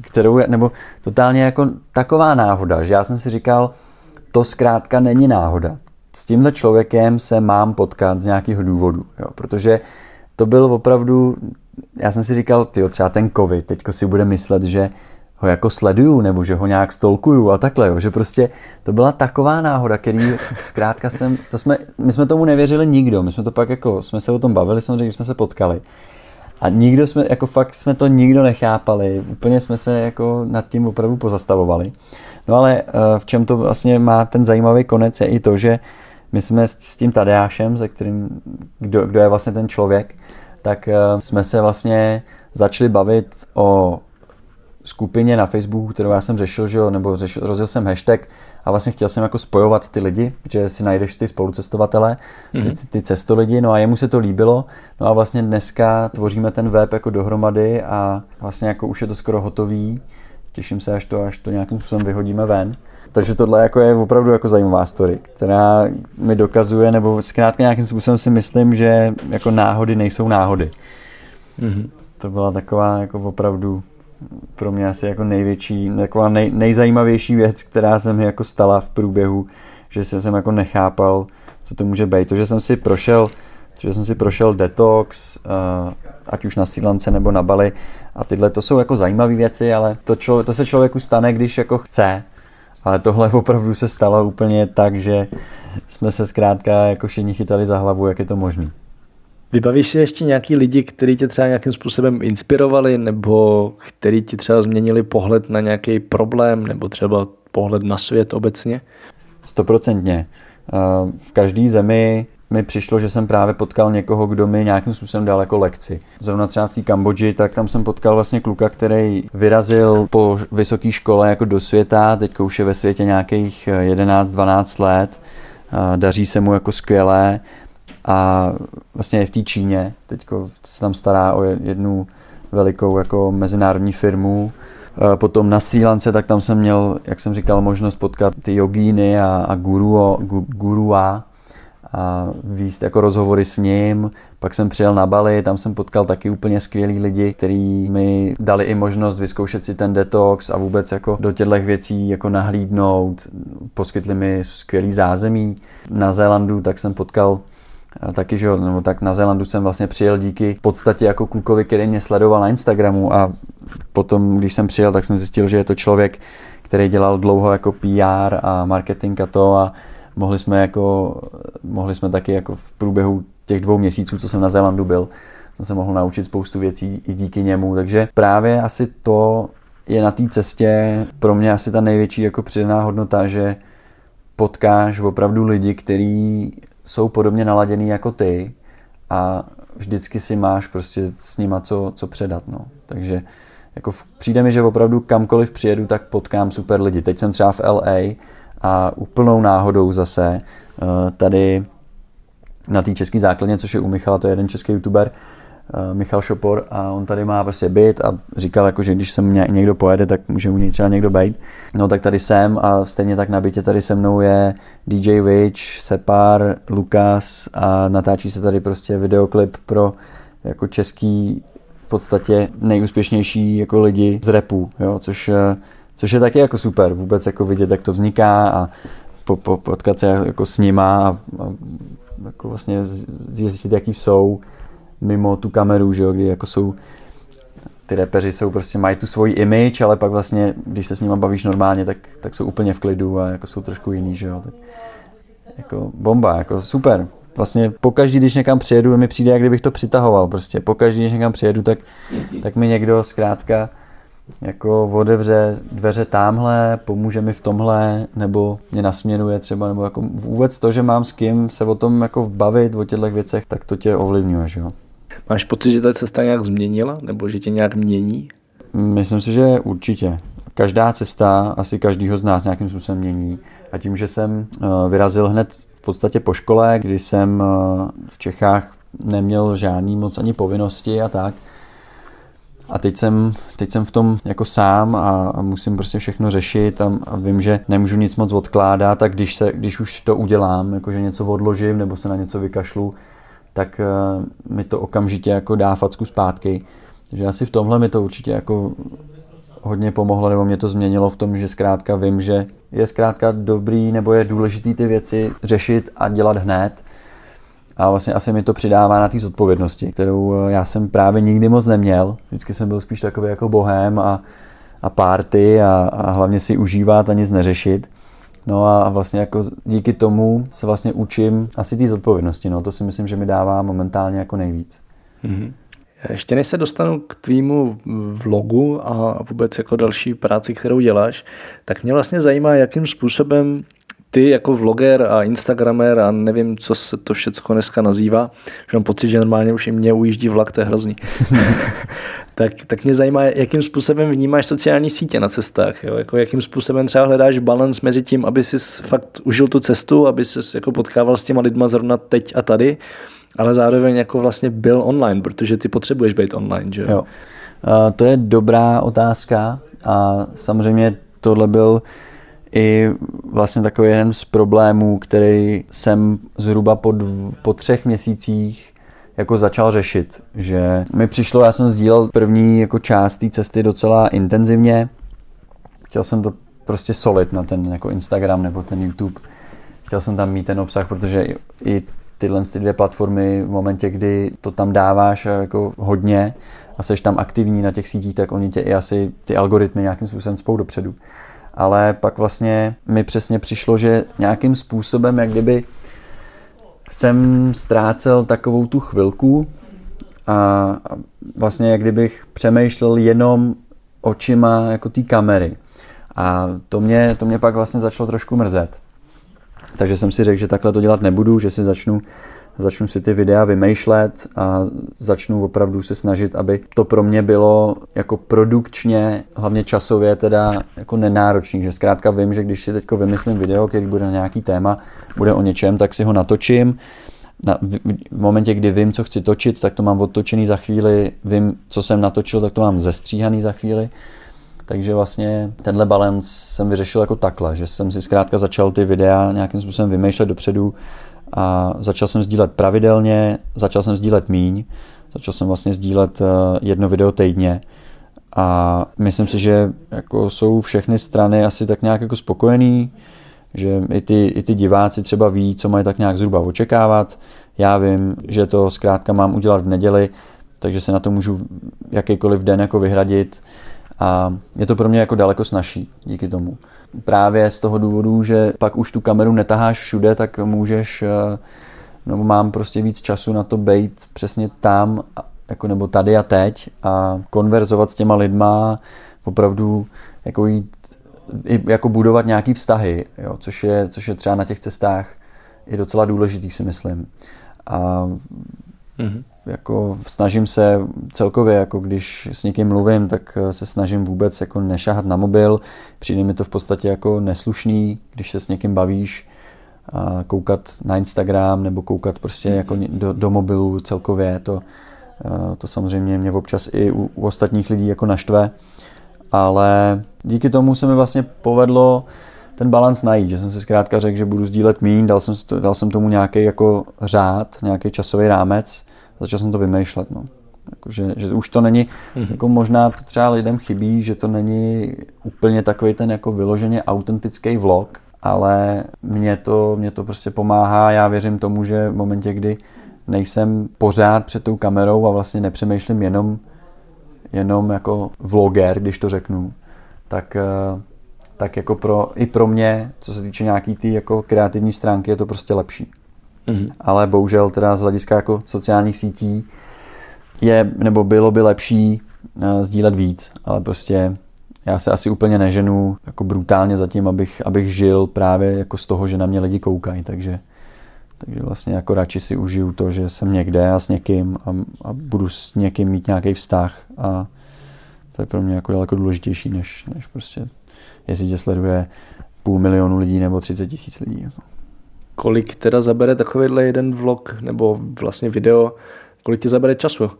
kterou, nebo totálně jako taková náhoda, že já jsem si říkal, to zkrátka není náhoda. S tímhle člověkem se mám potkat z nějakého důvodu, jo, protože to byl opravdu, já jsem si říkal, tyjo, třeba ten covid, teďko si bude myslet, že ho jako sleduju, nebo že ho nějak stolkuju a takhle, jo. že prostě to byla taková náhoda, který zkrátka jsem, to jsme, my jsme tomu nevěřili nikdo, my jsme to pak jako, jsme se o tom bavili, samozřejmě, když jsme se potkali. A nikdo jsme, jako fakt jsme to nikdo nechápali, úplně jsme se jako nad tím opravdu pozastavovali. No ale eh, v čem to vlastně má ten zajímavý konec je i to, že my jsme s tím Tadeášem, se kterým, kdo, kdo je vlastně ten člověk, tak eh, jsme se vlastně začali bavit o skupině na Facebooku, kterou já jsem řešil, že jo, nebo řešil, rozjel jsem hashtag a vlastně chtěl jsem jako spojovat ty lidi, že si najdeš ty spolucestovatele, mm-hmm. ty, ty cestolidi, no a jemu se to líbilo, no a vlastně dneska tvoříme ten web jako dohromady a vlastně jako už je to skoro hotový, těším se, až to, až to nějakým způsobem vyhodíme ven. Takže tohle jako je opravdu jako zajímavá story, která mi dokazuje, nebo zkrátka nějakým způsobem si myslím, že jako náhody nejsou náhody. Mm-hmm. To byla taková jako opravdu pro mě asi jako největší, taková nej, nejzajímavější věc, která se mi jako stala v průběhu, že jsem jako nechápal, co to může být. To, že jsem si prošel, to, že jsem si prošel detox, uh, ať už na Sílance nebo na Bali a tyhle to jsou jako zajímavé věci, ale to, člo, to se člověku stane, když jako chce. Ale tohle opravdu se stalo úplně tak, že jsme se zkrátka jako všichni chytali za hlavu, jak je to možné. Vybavíš si ještě nějaký lidi, kteří tě třeba nějakým způsobem inspirovali, nebo kteří ti třeba změnili pohled na nějaký problém, nebo třeba pohled na svět obecně? Stoprocentně. Eh, v každé zemi mi přišlo, že jsem právě potkal někoho, kdo mi nějakým způsobem dal jako lekci. Zrovna třeba v té Kambodži, tak tam jsem potkal vlastně kluka, který vyrazil po vysoké škole jako do světa, teď už je ve světě nějakých 11-12 let, eh, daří se mu jako skvěle a vlastně je v té Číně, teď se tam stará o jednu velikou jako mezinárodní firmu, Potom na Sri Lance, tak tam jsem měl, jak jsem říkal, možnost potkat ty jogíny a, a guru, gu, gurua a výst jako rozhovory s ním. Pak jsem přijel na Bali, tam jsem potkal taky úplně skvělý lidi, kteří mi dali i možnost vyzkoušet si ten detox a vůbec jako do těchto věcí jako nahlídnout. Poskytli mi skvělý zázemí. Na Zélandu tak jsem potkal taky, že jo, tak na Zélandu jsem vlastně přijel díky v podstatě jako klukovi, který mě sledoval na Instagramu a potom, když jsem přijel, tak jsem zjistil, že je to člověk, který dělal dlouho jako PR a marketing a to a mohli jsme jako, mohli jsme taky jako v průběhu těch dvou měsíců, co jsem na Zélandu byl, jsem se mohl naučit spoustu věcí i díky němu, takže právě asi to je na té cestě pro mě asi ta největší jako přidaná hodnota, že potkáš opravdu lidi, kteří jsou podobně naladěný jako ty a vždycky si máš prostě s nima co, co předat. No. Takže jako přijde mi, že opravdu kamkoliv přijedu, tak potkám super lidi. Teď jsem třeba v LA a úplnou náhodou zase eh, tady na té české základně, což je u Michala, to je jeden český youtuber, Michal Šopor a on tady má prostě byt a říkal, jako, že když sem někdo pojede, tak může u něj třeba někdo být. No tak tady jsem a stejně tak na bytě tady se mnou je DJ Witch, Separ, Lukas a natáčí se tady prostě videoklip pro jako český v podstatě nejúspěšnější jako lidi z repu, jo, což, eh, což je taky jako super vůbec jako vidět, jak to vzniká a po, po, potkat se jako s nima a, a jako vlastně zjistit, jaký jsou mimo tu kameru, že jo, kdy jako jsou ty repeři jsou prostě, mají tu svoji image, ale pak vlastně, když se s nimi bavíš normálně, tak, tak jsou úplně v klidu a jako jsou trošku jiný, že jo. Tak, jako bomba, jako super. Vlastně pokaždý, když někam přijedu, mi přijde, jak kdybych to přitahoval prostě. Pokaždý, když někam přijedu, tak, tak mi někdo zkrátka jako otevře dveře tamhle, pomůže mi v tomhle, nebo mě nasměruje třeba, nebo jako vůbec to, že mám s kým se o tom jako bavit, o těchto věcech, tak to tě ovlivňuje, že jo. Máš pocit, že ta cesta nějak změnila, nebo že tě nějak mění? Myslím si, že určitě. Každá cesta asi každýho z nás nějakým způsobem mění. A tím, že jsem eh, vyrazil hned v podstatě po škole, kdy jsem eh, v Čechách neměl žádný moc ani povinnosti a tak, a teď jsem, teď jsem v tom jako sám a, a musím prostě všechno řešit a, a vím, že nemůžu nic moc odkládat, tak když, se, když už to udělám, jakože něco odložím nebo se na něco vykašlu, tak uh, mi to okamžitě jako dá facku zpátky. Takže asi v tomhle mi to určitě jako hodně pomohlo, nebo mě to změnilo v tom, že zkrátka vím, že je zkrátka dobrý nebo je důležitý ty věci řešit a dělat hned. A vlastně asi mi to přidává na té zodpovědnosti, kterou eh, já jsem právě nikdy moc neměl. Vždycky jsem byl spíš takový jako bohem a, a party a, a hlavně si užívat a nic neřešit. No a vlastně jako díky tomu se vlastně učím asi té zodpovědnosti. No. To si myslím, že mi dává momentálně jako nejvíc. Mm-hmm. Ještě než se dostanu k tvýmu vlogu a vůbec jako další práci, kterou děláš, tak mě vlastně zajímá, jakým způsobem ty jako vloger a instagramer a nevím, co se to všechno dneska nazývá, že mám pocit, že normálně už i mě ujíždí vlak, to je hrozný. tak, tak mě zajímá, jakým způsobem vnímáš sociální sítě na cestách, jo? Jako jakým způsobem třeba hledáš balans mezi tím, aby si fakt užil tu cestu, aby se jako potkával s těma lidma zrovna teď a tady, ale zároveň jako vlastně byl online, protože ty potřebuješ být online, že jo? jo. Uh, to je dobrá otázka a samozřejmě tohle byl i vlastně takový jeden z problémů, který jsem zhruba po, dv, po třech měsících jako začal řešit, že mi přišlo, já jsem sdílel první jako část té cesty docela intenzivně, chtěl jsem to prostě solit na ten jako Instagram nebo ten YouTube, chtěl jsem tam mít ten obsah, protože i tyhle ty dvě platformy v momentě, kdy to tam dáváš jako hodně a seš tam aktivní na těch sítích, tak oni tě i asi ty algoritmy nějakým způsobem spou dopředu. Ale pak vlastně mi přesně přišlo, že nějakým způsobem, jak kdyby jsem ztrácel takovou tu chvilku a vlastně jak kdybych přemýšlel jenom očima jako té kamery. A to mě, to mě pak vlastně začalo trošku mrzet. Takže jsem si řekl, že takhle to dělat nebudu, že si začnu, začnu si ty videa vymýšlet a začnu opravdu se snažit, aby to pro mě bylo jako produkčně, hlavně časově teda jako nenáročný, že zkrátka vím, že když si teď vymyslím video, který bude na nějaký téma, bude o něčem, tak si ho natočím, na, v, v momentě, kdy vím, co chci točit, tak to mám odtočený za chvíli, vím, co jsem natočil, tak to mám zestříhaný za chvíli. Takže vlastně tenhle balans jsem vyřešil jako takhle, že jsem si zkrátka začal ty videa nějakým způsobem vymýšlet dopředu a začal jsem sdílet pravidelně, začal jsem sdílet míň, začal jsem vlastně sdílet eh, jedno video týdně a myslím si, že jako jsou všechny strany asi tak nějak jako spokojený, že i ty, i ty diváci třeba ví, co mají tak nějak zhruba očekávat. Já vím, že to zkrátka mám udělat v neděli, takže se na to můžu jakýkoliv den jako vyhradit a je to pro mě jako daleko snažší díky tomu. Právě z toho důvodu, že pak už tu kameru netaháš všude, tak můžeš, eh, nebo mám prostě víc času na to být přesně tam, jako nebo tady a teď a konverzovat s těma lidma, opravdu jako jít, jako budovat nějaký vztahy, jo, což, je, což je třeba na těch cestách je docela důležitý, si myslím. A mm-hmm jako snažím se celkově, jako když s někým mluvím, tak eh, se snažím vůbec jako nešahat na mobil. Přijde mi to v podstatě jako neslušný, když se s někým bavíš, a koukat na Instagram nebo koukat prostě jako do, do mobilu celkově. To, eh, to samozřejmě mě občas i u, u ostatních lidí jako naštve. Ale díky tomu se mi vlastně povedlo ten balans najít, že jsem si zkrátka řekl, že budu sdílet mín, dal jsem, dal jsem tomu nějaký jako řád, nějaký časový rámec, začal jsem to vymýšlet. No. Jako, že, že už to není, mm-hmm. jako možná to třeba lidem chybí, že to není úplně takový ten jako vyloženě autentický vlog, ale mě to, mě to prostě pomáhá. Já věřím tomu, že v momentě, kdy nejsem pořád před tou kamerou a vlastně nepřemýšlím jenom, jenom jako vloger, když to řeknu, tak, eh, tak jako pro, i pro mě, co se týče nějaký ty jako kreativní stránky, je to prostě lepší. Mm-hmm. Ale bohužel teda z hlediska jako sociálních sítí je, nebo bylo by lepší uh, sdílet víc, ale prostě já se asi úplně neženu jako brutálně zatím, abych, abych žil právě jako z toho, že na mě lidi koukají, takže, takže vlastně jako radši si užiju to, že jsem někde a s někým a, a budu s někým mít nějaký vztah a to je pro mě jako daleko důležitější, než, než prostě jestli tě sleduje půl milionu lidí nebo 30 tisíc lidí. Jako kolik teda zabere takovýhle jeden vlog nebo vlastně video, kolik ti zabere času?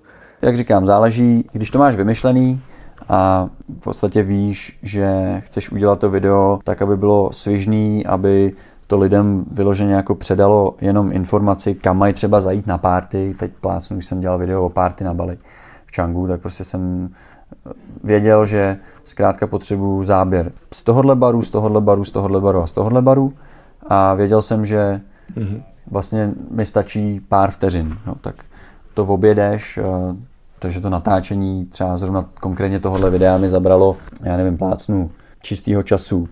Jak říkám, záleží, když to máš vymyšlený a v podstatě víš, že chceš udělat to video tak, aby bylo svižný, aby to lidem vyloženě jako předalo jenom informaci, kam mají třeba zajít na párty. Teď plácnu, když jsem dělal video o párty na Bali v Changu, tak prostě jsem věděl, že zkrátka potřebuju záběr z tohohle baru, z tohohle baru, z tohohle baru a z tohohle baru a věděl jsem, že mm-hmm. vlastně mi stačí pár vteřin. No, tak to objedeš, takže to natáčení třeba zrovna konkrétně tohohle videa mi zabralo, já nevím, plácnu čistého času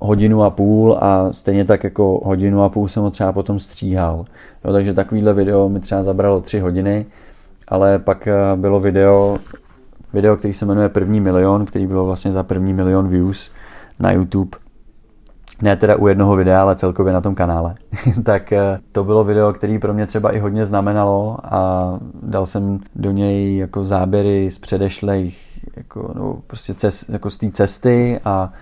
hodinu a půl a stejně tak jako hodinu a půl jsem ho třeba potom stříhal. Jo, takže takovýhle video mi třeba zabralo tři hodiny, ale pak bylo video, video, který se jmenuje První milion, který bylo vlastně za první milion views na YouTube ne teda u jednoho videa, ale celkově na tom kanále, tak eh, to bylo video, který pro mě třeba i hodně znamenalo a dal jsem do něj jako záběry z předešlých, jako, no, prostě cest, jako z té cesty a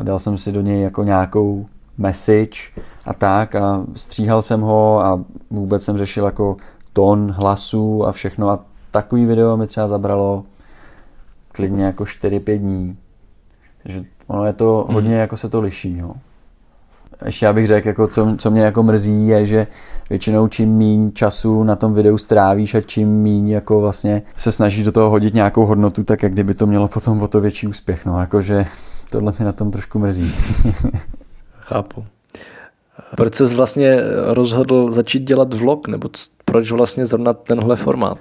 eh, dal jsem si do něj jako nějakou message a tak a stříhal jsem ho a vůbec jsem řešil jako tón hlasu a všechno a takový video mi třeba zabralo klidně jako 4-5 dní. Takže ono je to hodně, hmm. jako se to liší. Jo ještě já bych řekl, jako co, co mě jako mrzí, je, že většinou čím míň času na tom videu strávíš a čím míň jako vlastně se snažíš do toho hodit nějakou hodnotu, tak jak kdyby to mělo potom o to větší úspěch. No, jakože tohle mi na tom trošku mrzí. Chápu. Proč jsi vlastně rozhodl začít dělat vlog, nebo proč vlastně zrovna tenhle formát?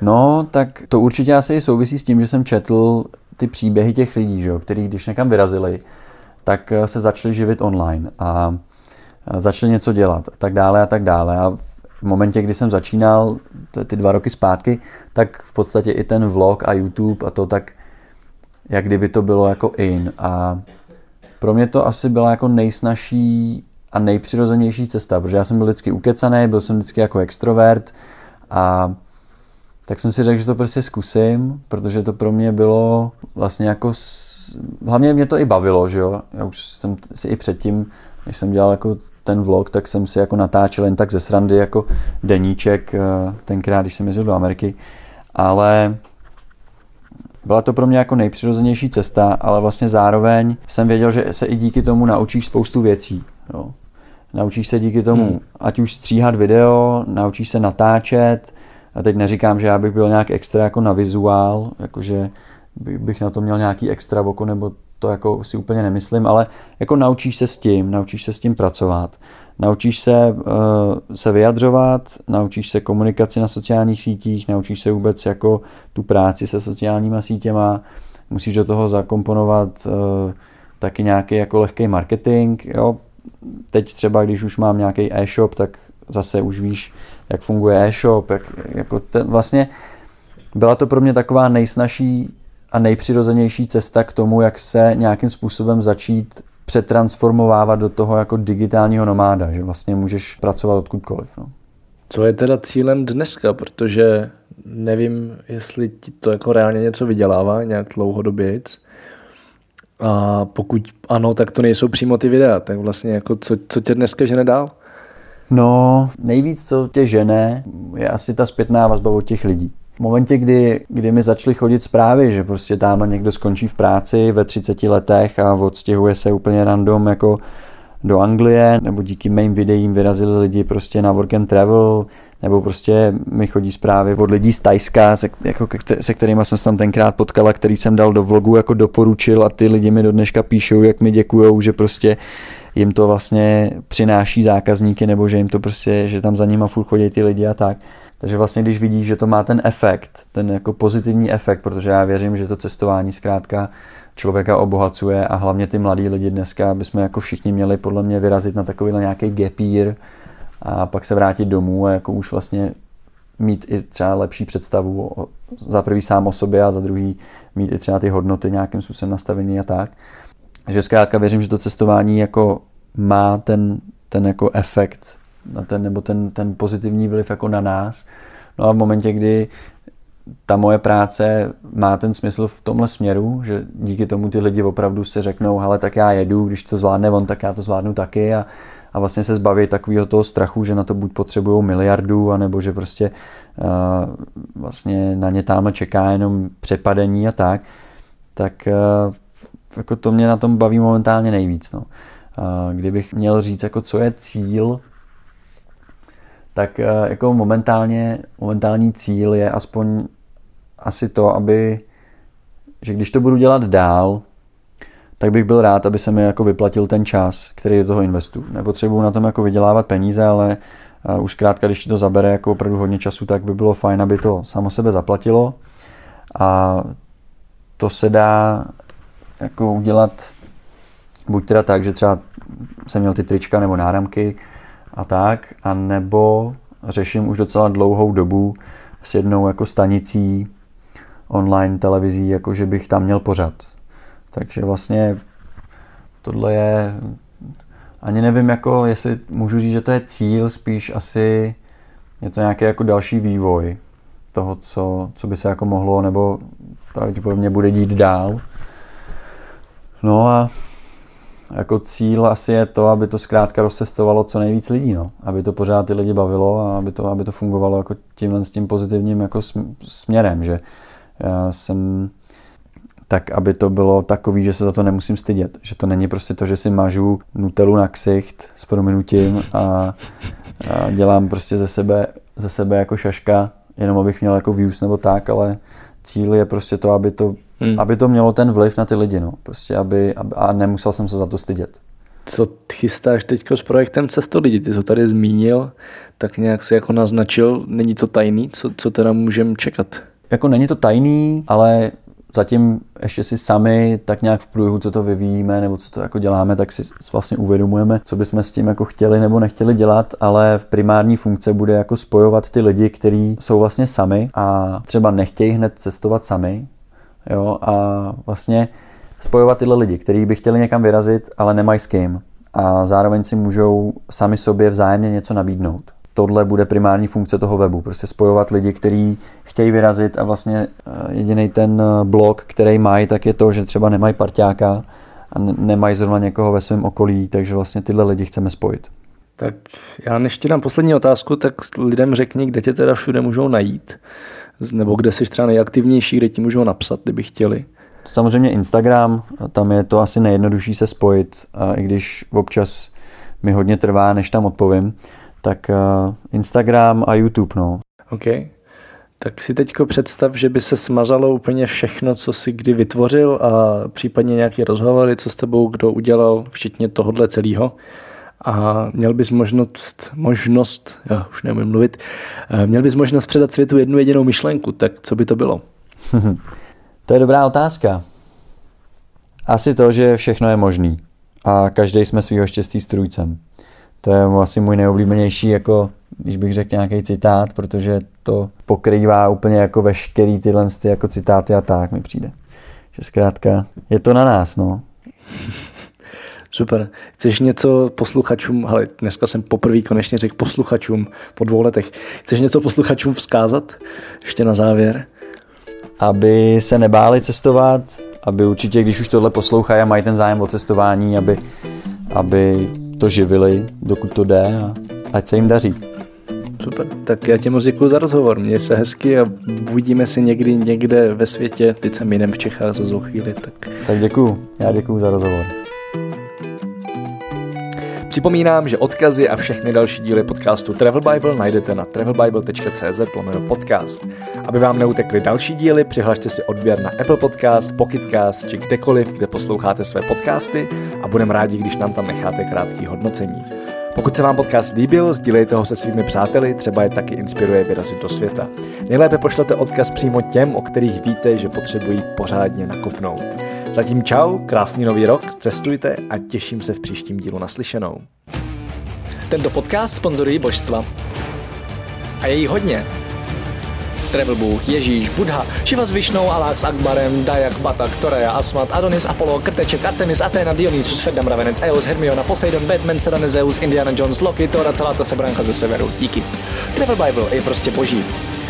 No, tak to určitě asi souvisí s tím, že jsem četl ty příběhy těch lidí, že jo, který když někam vyrazili, tak eh, se začali živit online a začali něco dělat, tak dále a tak dále. A v momentě, kdy jsem začínal, to ty dva roky zpátky, tak v podstatě i ten vlog a YouTube a to tak, jak kdyby to bylo jako in. A pro mě to asi byla jako nejsnažší a nejpřirozenější cesta, protože já jsem byl vždycky ukecaný, byl jsem vždycky jako extrovert a tak jsem si řekl, že to prostě zkusím, protože to pro mě bylo vlastně jako, hlavně mě to i bavilo, že jo, já už jsem si i předtím, když jsem dělal jako ten vlog, tak jsem si jako natáčel jen tak ze srandy jako deníček, eh, tenkrát, když jsem jezdil do Ameriky, ale byla to pro mě jako nejpřirozenější cesta, ale vlastně zároveň jsem věděl, že se i díky tomu naučíš spoustu věcí. Jo. Naučíš se díky tomu, hmm. ať už stříhat video, naučíš se natáčet, a teď neříkám, že já bych byl nějak extra jako na vizuál, jakože bych na to měl nějaký extra oko, nebo to jako si úplně nemyslím, ale jako naučíš se s tím, naučíš se s tím pracovat, naučíš se, uh, se vyjadřovat, naučíš se komunikaci na sociálních sítích, naučíš se vůbec jako tu práci se sociálníma sítěma, musíš do toho zakomponovat uh, taky nějaký jako lehký marketing, jo. Teď třeba, když už mám nějaký e-shop, tak zase už víš, jak funguje e-shop, jak, jako ten, vlastně byla to pro mě taková nejsnažší a nejpřirozenější cesta k tomu, jak se nějakým způsobem začít přetransformovávat do toho jako digitálního nomáda, že vlastně můžeš pracovat odkudkoliv. No. Co je teda cílem dneska, protože nevím, jestli ti to jako reálně něco vydělává nějak dlouhodobě. A pokud ano, tak to nejsou přímo ty videa, tak vlastně jako co, co tě dneska žene dál? No, nejvíc, co tě žene, je asi ta zpětná vazba od těch lidí. V momentě, kdy, kdy mi začaly chodit zprávy, že prostě tam někdo skončí v práci ve 30 letech a odstěhuje se úplně random jako do Anglie, nebo díky mým videím vyrazili lidi prostě na work and travel, nebo prostě mi chodí zprávy od lidí z Tajska, se, jako, se kterými jsem se tam tenkrát potkala, který jsem dal do vlogu, jako doporučil a ty lidi mi do dneška píšou, jak mi děkujou, že prostě jim to vlastně přináší zákazníky, nebo že jim to prostě, že tam za nima furt chodí ty lidi a tak. Takže vlastně, když vidíš, že to má ten efekt, ten jako pozitivní efekt, protože já věřím, že to cestování zkrátka člověka obohacuje a hlavně ty mladí lidi dneska, aby jsme jako všichni měli podle mě vyrazit na takový nějaký gapír a pak se vrátit domů a jako už vlastně mít i třeba lepší představu o, za prvý sám o sobě a za druhý mít i třeba ty hodnoty nějakým způsobem nastavený a tak. Takže zkrátka věřím, že to cestování jako má ten, ten jako efekt na ten, nebo ten, ten pozitivní vliv jako na nás. No a v momentě, kdy ta moje práce má ten smysl v tomhle směru, že díky tomu ty lidi opravdu si řeknou, hele, tak já jedu, když to zvládne on, tak já to zvládnu taky a, a vlastně se zbaví takového toho strachu, že na to buď potřebují miliardu, anebo že prostě uh, vlastně na ně tam čeká jenom přepadení a tak, tak uh, jako to mě na tom baví momentálně nejvíc. No. Uh, kdybych měl říct, jako co je cíl tak eh, jako momentálně, momentální cíl je aspoň asi to, aby, že když to budu dělat dál, tak bych byl rád, aby se mi jako vyplatil ten čas, který do toho investu. Nepotřebuji na tom jako vydělávat peníze, ale eh, už zkrátka, když to zabere jako opravdu hodně času, tak by bylo fajn, aby to samo sebe zaplatilo. A to se dá jako udělat buď teda tak, že třeba jsem měl ty trička nebo náramky, a tak, a nebo řeším už docela dlouhou dobu s jednou jako stanicí online televizí, jako že bych tam měl pořad. Takže vlastně tohle je, ani nevím, jako jestli můžu říct, že to je cíl, spíš asi je to nějaký jako další vývoj toho, co, co by se jako mohlo, nebo pravděpodobně bude dít dál. No a jako cíl asi je to, aby to zkrátka rozcestovalo co nejvíc lidí, no. aby to pořád ty lidi bavilo a aby to, aby to fungovalo jako tímhle s tím pozitivním jako směrem, že já jsem tak aby to bylo takový, že se za to nemusím stydět. Že to není prostě to, že si mažu nutelu na ksicht s prominutím a, a dělám prostě ze sebe, ze sebe jako šaška, jenom abych měl jako views nebo tak, ale cíl je prostě to, aby to, hmm. aby to mělo ten vliv na ty lidi, no. Prostě aby, aby, a nemusel jsem se za to stydět. Co chystáš teď s projektem Cesto lidi? Ty jsi to tady zmínil, tak nějak si jako naznačil, není to tajný, co, co teda můžeme čekat? Jako není to tajný, ale zatím ještě si sami tak nějak v průběhu, co to vyvíjíme nebo co to jako děláme, tak si vlastně uvědomujeme, co bychom s tím jako chtěli nebo nechtěli dělat, ale v primární funkce bude jako spojovat ty lidi, kteří jsou vlastně sami a třeba nechtějí hned cestovat sami, jo, a vlastně spojovat tyhle lidi, kteří by chtěli někam vyrazit, ale nemají s kým a zároveň si můžou sami sobě vzájemně něco nabídnout tohle bude primární funkce toho webu. Prostě spojovat lidi, kteří chtějí vyrazit a vlastně eh, jediný ten eh, blok, který mají, tak je to, že třeba nemají parťáka a nemají zrovna někoho ve svém okolí, takže vlastně tyhle lidi chceme spojit. Tak já než ti dám poslední otázku, tak lidem řekni, kde tě teda všude můžou najít, nebo kde jsi třeba nejaktivnější, kde ti můžou napsat, kdyby chtěli. Samozřejmě Instagram, tam je to asi nejjednodušší se spojit, a i když občas mi hodně trvá, než tam odpovím tak eh, Instagram a YouTube, no. OK. Tak si teďko představ, že by se smazalo úplně všechno, co si kdy vytvořil a případně nějaké rozhovory, co s tebou kdo udělal, včetně tohohle celého. A měl bys možnost, možnost, já už neumím mluvit, eh, měl bys možnost předat světu jednu jedinou myšlenku, tak co by to bylo? to je dobrá otázka. Asi to, že všechno je možný a každý jsme svýho štěstí strůjcem. To je asi můj nejoblíbenější, jako když bych řekl nějaký citát, protože to pokrývá úplně jako veškerý tyhle ty jako citáty a tak mi přijde. Že zkrátka je to na nás, no. Super. Chceš něco posluchačům, ale dneska jsem poprvé konečně řekl posluchačům po dvou letech. Chceš něco posluchačům vzkázat? Ještě na závěr. Aby se nebáli cestovat, aby určitě, když už tohle poslouchají a mají ten zájem o cestování, aby, aby to živili, dokud to jde a ať se jim daří. Super, tak já tě moc děkuji za rozhovor, měj se hezky a uvidíme se někdy někde ve světě, teď jsem jiném v Čechách za chvíli. Tak, tak děkuji, já děkuji za rozhovor. Připomínám, že odkazy a všechny další díly podcastu Travel Bible najdete na travelbible.cz podcast. Aby vám neutekly další díly, přihlašte si odběr na Apple Podcast, Pocketcast či kdekoliv, kde posloucháte své podcasty a budeme rádi, když nám tam necháte krátký hodnocení. Pokud se vám podcast líbil, sdílejte ho se svými přáteli, třeba je taky inspiruje vyrazit do světa. Nejlépe pošlete odkaz přímo těm, o kterých víte, že potřebují pořádně nakopnout. Zatím čau, krásný nový rok, cestujte a těším se v příštím dílu naslyšenou. Tento podcast sponzorují božstva. A je jich hodně. Travel Bůh, Ježíš, Buddha, Shiva s Višnou, Alák s Akbarem, Dayak, Batak, Torea, Asmat, Adonis, Apollo, Krteček, Artemis, Athena, Dionysus, Ferdam, Ravenec, Eos, Hermiona, Poseidon, Batman, Serena, Zeus, Indiana Jones, Loki, Thor a celá ta sebranka ze severu. Díky. Travel Bible je prostě boží.